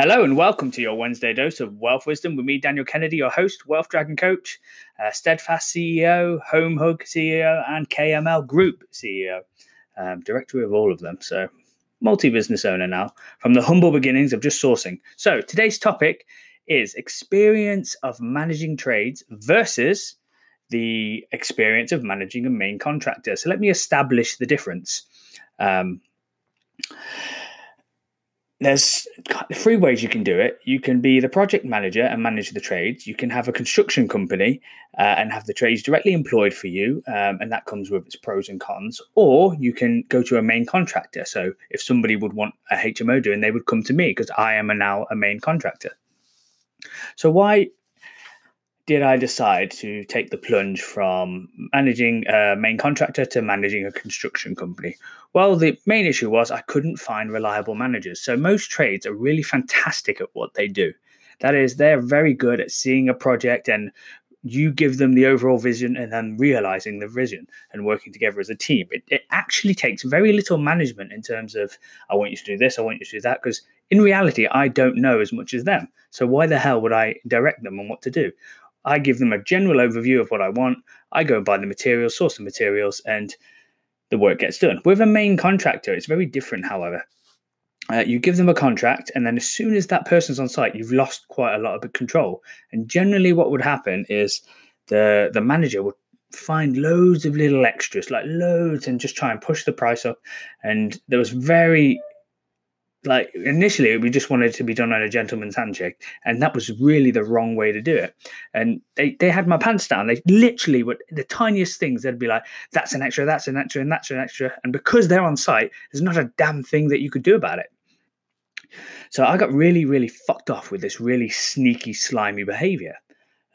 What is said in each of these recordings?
Hello and welcome to your Wednesday dose of wealth wisdom with me, Daniel Kennedy, your host, Wealth Dragon Coach, uh, Steadfast CEO, Home Hug CEO, and KML Group CEO, um, director of all of them. So, multi business owner now from the humble beginnings of just sourcing. So, today's topic is experience of managing trades versus the experience of managing a main contractor. So, let me establish the difference. Um, there's three ways you can do it. You can be the project manager and manage the trades. You can have a construction company uh, and have the trades directly employed for you, um, and that comes with its pros and cons. Or you can go to a main contractor. So if somebody would want a HMO doing, they would come to me because I am a now a main contractor. So why did I decide to take the plunge from managing a main contractor to managing a construction company? Well, the main issue was I couldn't find reliable managers. So most trades are really fantastic at what they do. That is, they're very good at seeing a project and you give them the overall vision and then realizing the vision and working together as a team. It, it actually takes very little management in terms of, I want you to do this, I want you to do that, because in reality, I don't know as much as them. So why the hell would I direct them on what to do? I give them a general overview of what I want. I go and buy the materials, source the materials, and the work gets done. With a main contractor, it's very different, however. Uh, you give them a contract, and then as soon as that person's on site, you've lost quite a lot of control. And generally, what would happen is the the manager would find loads of little extras, like loads, and just try and push the price up. And there was very like initially we just wanted to be done on a gentleman's handshake and that was really the wrong way to do it. And they, they had my pants down. They literally would the tiniest things they'd be like that's an extra that's an extra and that's an extra and because they're on site there's not a damn thing that you could do about it. So i got really really fucked off with this really sneaky slimy behavior.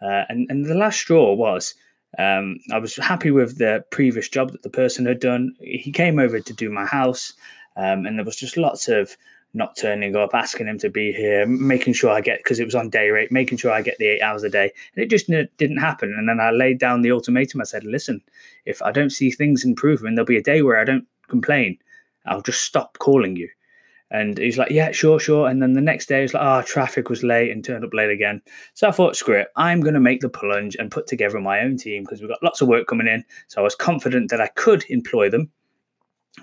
Uh, and, and the last straw was um, I was happy with the previous job that the person had done. He came over to do my house, um, and there was just lots of not turning up, asking him to be here, making sure I get because it was on day rate, making sure I get the eight hours a day, and it just didn't happen. And then I laid down the ultimatum. I said, "Listen, if I don't see things improving, there'll be a day where I don't complain. I'll just stop calling you." And he's like, "Yeah, sure, sure." And then the next day, he's like, "Ah, oh, traffic was late and turned up late again." So I thought, "Screw it, I'm going to make the plunge and put together my own team because we've got lots of work coming in." So I was confident that I could employ them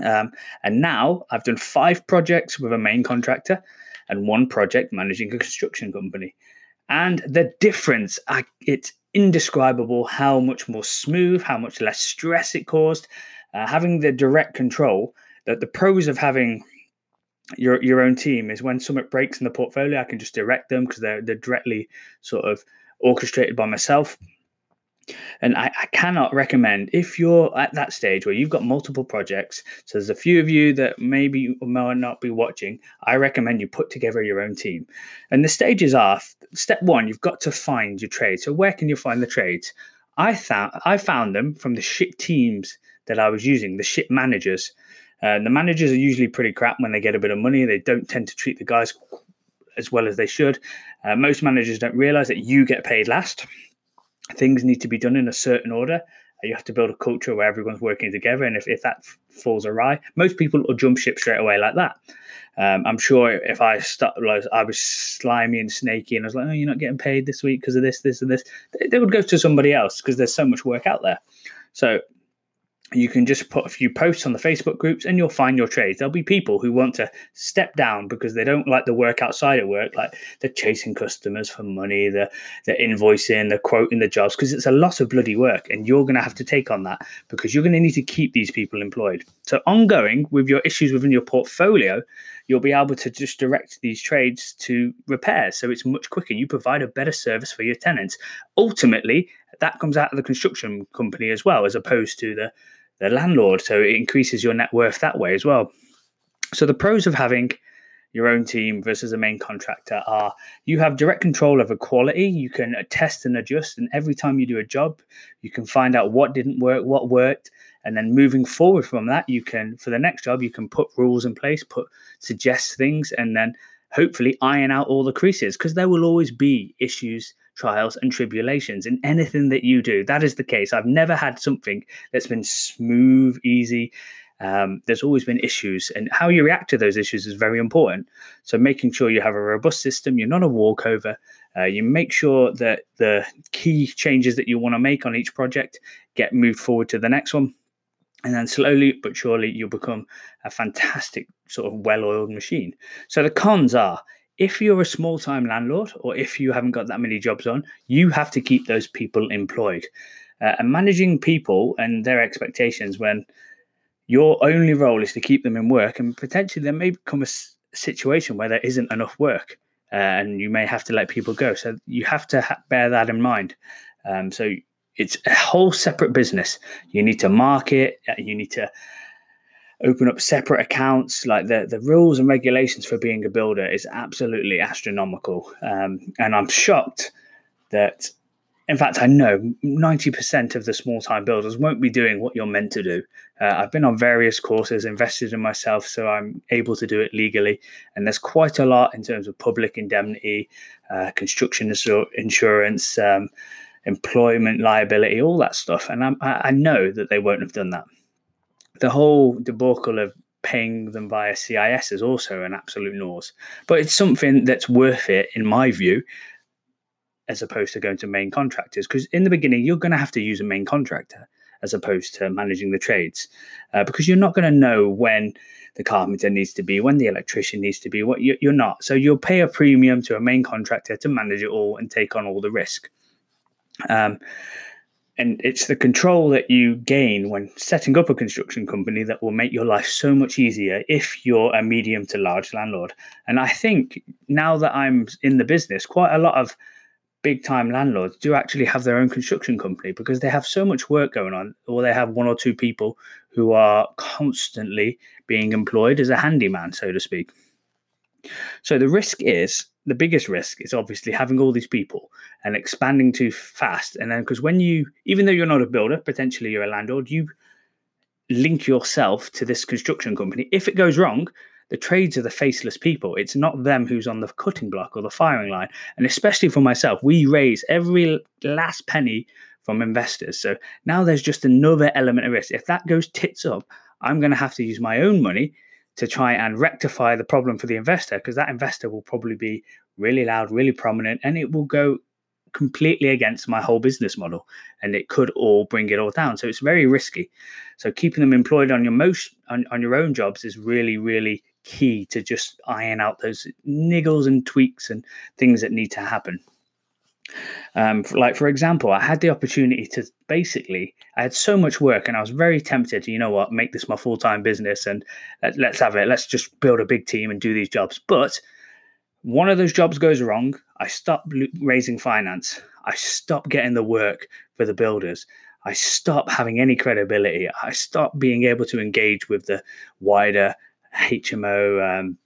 um, and now I've done five projects with a main contractor and one project managing a construction company. And the difference, I, it's indescribable how much more smooth, how much less stress it caused. Uh, having the direct control, that the pros of having your your own team is when something breaks in the portfolio, I can just direct them because they're they're directly sort of orchestrated by myself. And I, I, cannot recommend if you're at that stage where you've got multiple projects. So there's a few of you that maybe may not be watching. I recommend you put together your own team. And the stages are step one, you've got to find your trades. So where can you find the trades? I found I found them from the shit teams that I was using, the shit managers. Uh, the managers are usually pretty crap when they get a bit of money. They don't tend to treat the guys as well as they should. Uh, most managers don't realize that you get paid last things need to be done in a certain order. You have to build a culture where everyone's working together. And if, if that falls awry, most people will jump ship straight away like that. Um, I'm sure if I start, like, I was slimy and snaky, and I was like, "Oh, you're not getting paid this week because of this, this, and this," they, they would go to somebody else because there's so much work out there. So you can just put a few posts on the Facebook groups and you'll find your trades. There'll be people who want to step down because they don't like the work outside of work, like they're chasing customers for money, they're, invoicing, they're quoting the jobs because it's a lot of bloody work and you're going to have to take on that because you're going to need to keep these people employed. So, ongoing with your issues within your portfolio, you'll be able to just direct these trades to repairs. So, it's much quicker. You provide a better service for your tenants. Ultimately, that comes out of the construction company as well, as opposed to the the landlord. So it increases your net worth that way as well. So the pros of having your own team versus a main contractor are you have direct control over quality. You can test and adjust, and every time you do a job, you can find out what didn't work, what worked, and then moving forward from that, you can for the next job you can put rules in place, put suggest things, and then hopefully iron out all the creases because there will always be issues trials and tribulations in anything that you do. That is the case. I've never had something that's been smooth, easy. um, there's always been issues, and how you react to those issues is very important. So, making sure you have a robust system, you're not a walkover. Uh, you make sure that the key changes that you want to make on each project get moved forward to the next one. And then slowly but surely, you'll become a fantastic, sort of well oiled machine. So, the cons are if you're a small time landlord or if you haven't got that many jobs on, you have to keep those people employed. Uh, and managing people and their expectations when your only role is to keep them in work, and potentially there may become a s- situation where there isn't enough work. Uh, and you may have to let people go. So you have to ha- bear that in mind. Um, so it's a whole separate business. You need to market. Uh, you need to open up separate accounts. Like the the rules and regulations for being a builder is absolutely astronomical. Um, and I'm shocked that in fact, I know 90% of the small time builders won't be doing what you're meant to do. Uh, I've been on various courses, invested in myself, so I'm able to do it legally. And there's quite a lot in terms of public indemnity, uh, construction insurance, um, employment liability, all that stuff. And I'm, I know that they won't have done that. The whole debacle of paying them via CIS is also an absolute nose, but it's something that's worth it, in my view, as opposed to going to main contractors. Because in the beginning, you're going to have to use a main contractor as opposed to managing the trades, uh, because you're not going to know when the carpenter needs to be, when the electrician needs to be. What you, you're not. So you'll pay a premium to a main contractor to manage it all and take on all the risk. Um, and it's the control that you gain when setting up a construction company that will make your life so much easier if you're a medium to large landlord. And I think now that I'm in the business, quite a lot of big time landlords do actually have their own construction company because they have so much work going on, or they have one or two people who are constantly being employed as a handyman, so to speak. So the risk is the biggest risk is obviously having all these people and expanding too fast. And then because when you, even though you're not a builder, potentially you're a landlord, you link yourself to this construction company. If it goes wrong, the trades are the faceless people. It's not them who's on the cutting block or the firing line. And especially for myself, we raise every last penny from investors. So now there's just another element of risk. If that goes tits up, I'm going to have to use my own money to try and rectify the problem for the investor because that investor will probably be really loud, really prominent, and it will go completely against my whole business model and it could all bring it all down so it's very risky so keeping them employed on your most on, on your own jobs is really really key to just iron out those niggles and tweaks and things that need to happen. Um, like for example, I had the opportunity to basically, I had so much work, and I was very tempted to, you know what, make this my full time business, and let, let's have it. Let's just build a big team and do these jobs. But one of those jobs goes wrong. I stop raising finance. I stop getting the work for the builders. I stop having any credibility. I stop being able to engage with the wider HMO um,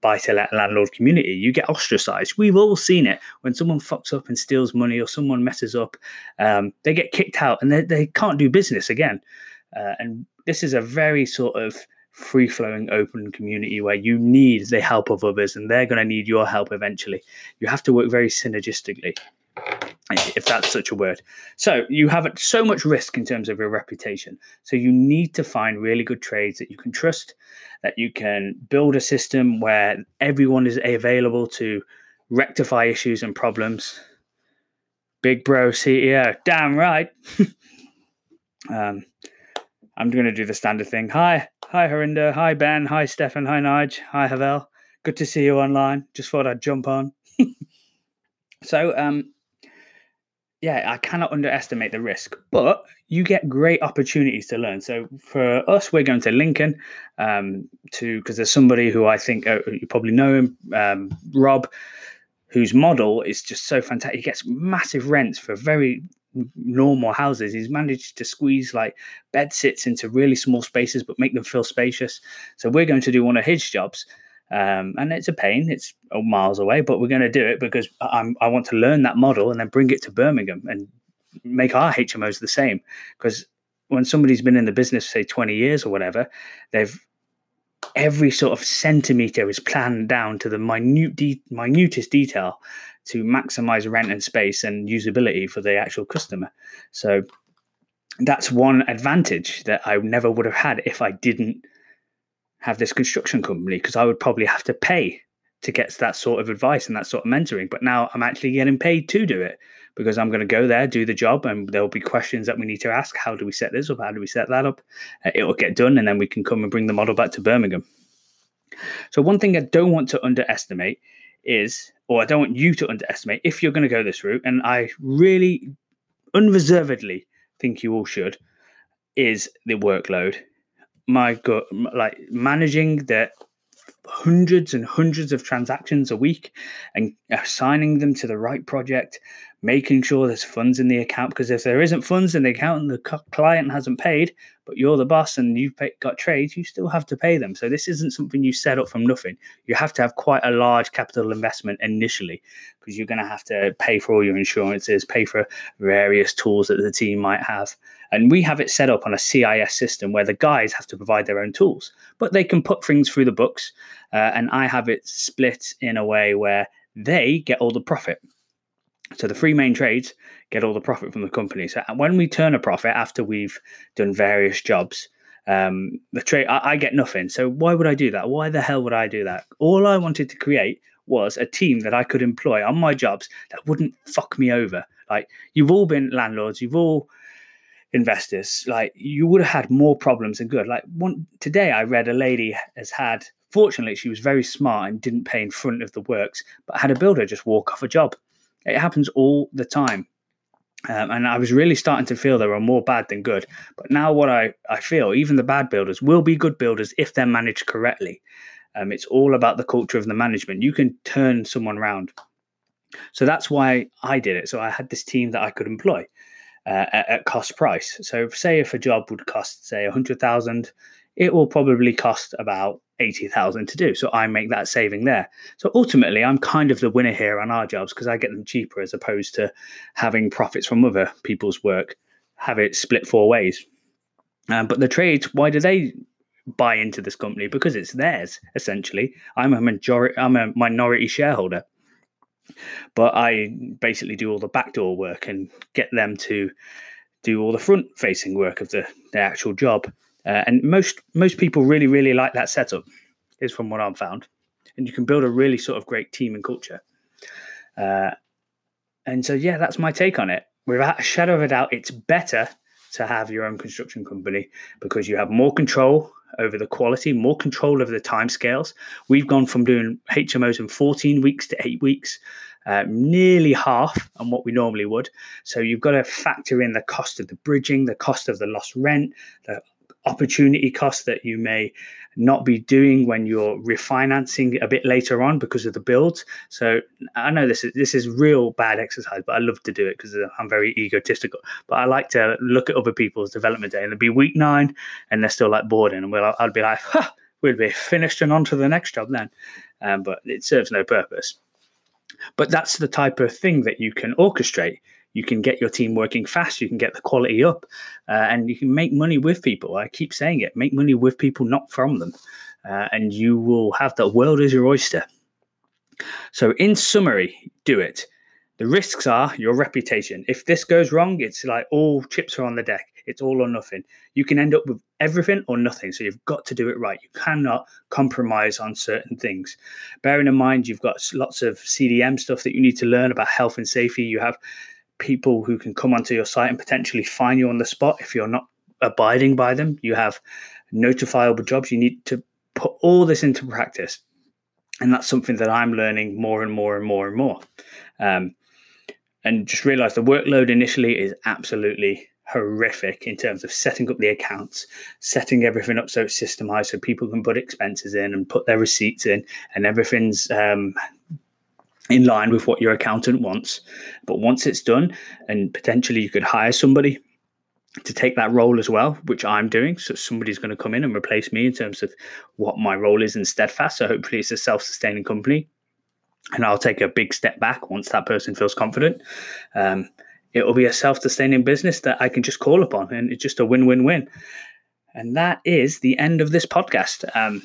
buy to let landlord community, you get ostracized. We've all seen it when someone fucks up and steals money or someone messes up, um, they get kicked out and they, they can't do business again. Uh, and this is a very sort of free flowing, open community where you need the help of others and they're going to need your help eventually. You have to work very synergistically if that's such a word. So you have so much risk in terms of your reputation. So you need to find really good trades that you can trust, that you can build a system where everyone is available to rectify issues and problems. Big bro CEO, damn right. um, I'm going to do the standard thing. Hi, hi Harinder, hi Ben, hi Stefan, hi Nige, hi Havel. Good to see you online. Just thought I'd jump on. so, um, yeah, I cannot underestimate the risk, but you get great opportunities to learn. So for us, we're going to Lincoln um, to because there's somebody who I think uh, you probably know him, um, Rob, whose model is just so fantastic. He gets massive rents for very normal houses. He's managed to squeeze like bed sits into really small spaces, but make them feel spacious. So we're going to do one of his jobs um, and it's a pain. It's miles away, but we're going to do it because I'm, I want to learn that model and then bring it to Birmingham and make our HMOs the same. Because when somebody's been in the business, say 20 years or whatever, they've every sort of centimeter is planned down to the minute de- minutest detail to maximize rent and space and usability for the actual customer. So that's one advantage that I never would have had if I didn't have this construction company because I would probably have to pay to get that sort of advice and that sort of mentoring. But now I'm actually getting paid to do it because I'm going to go there, do the job, and there'll be questions that we need to ask. How do we set this up? How do we set that up? Uh, it'll get done, and then we can come and bring the model back to Birmingham. So, one thing I don't want to underestimate is, or I don't want you to underestimate, if you're going to go this route, and I really unreservedly think you all should, is the workload. My God, like managing the hundreds and hundreds of transactions a week and uh, assigning them to the right project, making sure there's funds in the account. Because if there isn't funds in the account and the client hasn't paid, but you're the boss and you've got trades, you still have to pay them. So this isn't something you set up from nothing. You have to have quite a large capital investment initially because you're going to have to pay for all your insurances, pay for various tools that the team might have. And we have it set up on a CIS system where the guys have to provide their own tools, but they can put things through the books. Uh, and I have it split in a way where they get all the profit. So the three main trades get all the profit from the company. So when we turn a profit after we've done various jobs, um, the trade I, I, get nothing. So why would I do that? Why the hell would I do that? All I wanted to create was a team that I could employ on my jobs that wouldn't fuck me over. Like you've all been landlords, you've all investors. Like you would have had more problems than good. Like one today, I read a lady has had. Fortunately, she was very smart and didn't pay in front of the works, but had a builder just walk off a job. It happens all the time. Um, and I was really starting to feel there were more bad than good. But now, what I, I feel, even the bad builders will be good builders if they're managed correctly. Um, it's all about the culture of the management. You can turn someone around. So that's why I did it. So I had this team that I could employ uh, at, at, cost price. So, say if a job would cost, say, a hundred thousand, it will probably cost about 80,000 to do. So I make that saving there. So ultimately, I'm kind of the winner here on our jobs because I get them cheaper as opposed to having profits from other people's work, have it split four ways. Um, but the trades, why do they buy into this company? Because it's theirs, essentially. I'm a majority, I'm a minority shareholder. But I basically do all the backdoor work and get them to do all the front facing work of the, the actual job. Uh, and most most people really really like that setup, is from what I've found, and you can build a really sort of great team and culture. Uh, and so yeah, that's my take on it. Without a shadow of a doubt, it's better to have your own construction company because you have more control over the quality, more control over the timescales. We've gone from doing HMOs in 14 weeks to eight weeks, uh, nearly half on what we normally would. So you've got to factor in the cost of the bridging, the cost of the lost rent, the opportunity cost that you may not be doing when you're refinancing a bit later on because of the build. So I know this is this is real bad exercise, but I love to do it because I'm very egotistical. But I like to look at other people's development day and it'll be week nine and they're still like boarding and we'll I'd be like, huh, we'll be finished and on to the next job then. Um, but it serves no purpose. But that's the type of thing that you can orchestrate you can get your team working fast, you can get the quality up, uh, and you can make money with people. I keep saying it make money with people, not from them. Uh, and you will have the world as your oyster. So, in summary, do it. The risks are your reputation. If this goes wrong, it's like all chips are on the deck. It's all or nothing. You can end up with everything or nothing. So you've got to do it right. You cannot compromise on certain things. Bearing in mind, you've got lots of CDM stuff that you need to learn about health and safety. You have people who can come onto your site and potentially fine you on the spot if you're not abiding by them. You have notifiable jobs. You need to put all this into practice. And that's something that I'm learning more and more and more and more. Um, and just realize the workload initially is absolutely horrific in terms of setting up the accounts, setting everything up so it's systemized so people can put expenses in and put their receipts in and everything's um, in line with what your accountant wants. But once it's done, and potentially you could hire somebody to take that role as well, which I'm doing. So somebody's going to come in and replace me in terms of what my role is in Steadfast. So hopefully it's a self-sustaining company. And I'll take a big step back once that person feels confident. Um, it will be a self-sustaining business that I can just call upon, and it's just a win-win-win. And that is the end of this podcast. Um,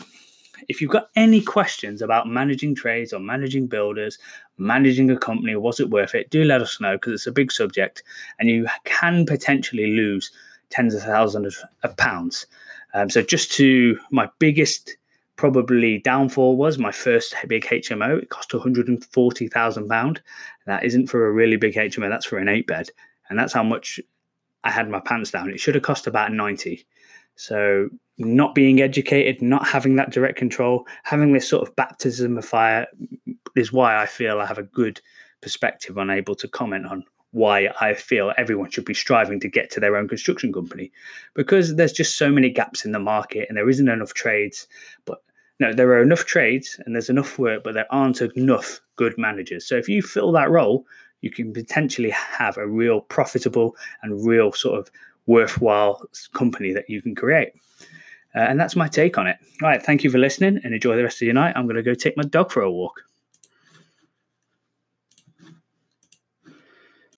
if you've got any questions about managing trades or managing builders, managing a company, was it worth it? Do let us know because it's a big subject and you can potentially lose tens of thousands of, pounds. Um, so just to my biggest probably downfall was my first big HMO. It cost 140,000 pound. That isn't for a really big HMO. That's for an eight bed, and that's how much I had my pants down. It should have cost about 90. So not being educated, not having that direct control, having this sort of baptism of fire is why I feel I have a good perspective on able to comment on why I feel everyone should be striving to get to their own construction company because there's just so many gaps in the market and there isn't enough trades. But no, there are enough trades and there's enough work, but there aren't enough good managers. So if you fill that role, you can potentially have a real profitable and real sort of worthwhile company that you can create. Uh, and that's my take on it. All right, thank you for listening and enjoy the rest of your night. I'm going to go take my dog for a walk.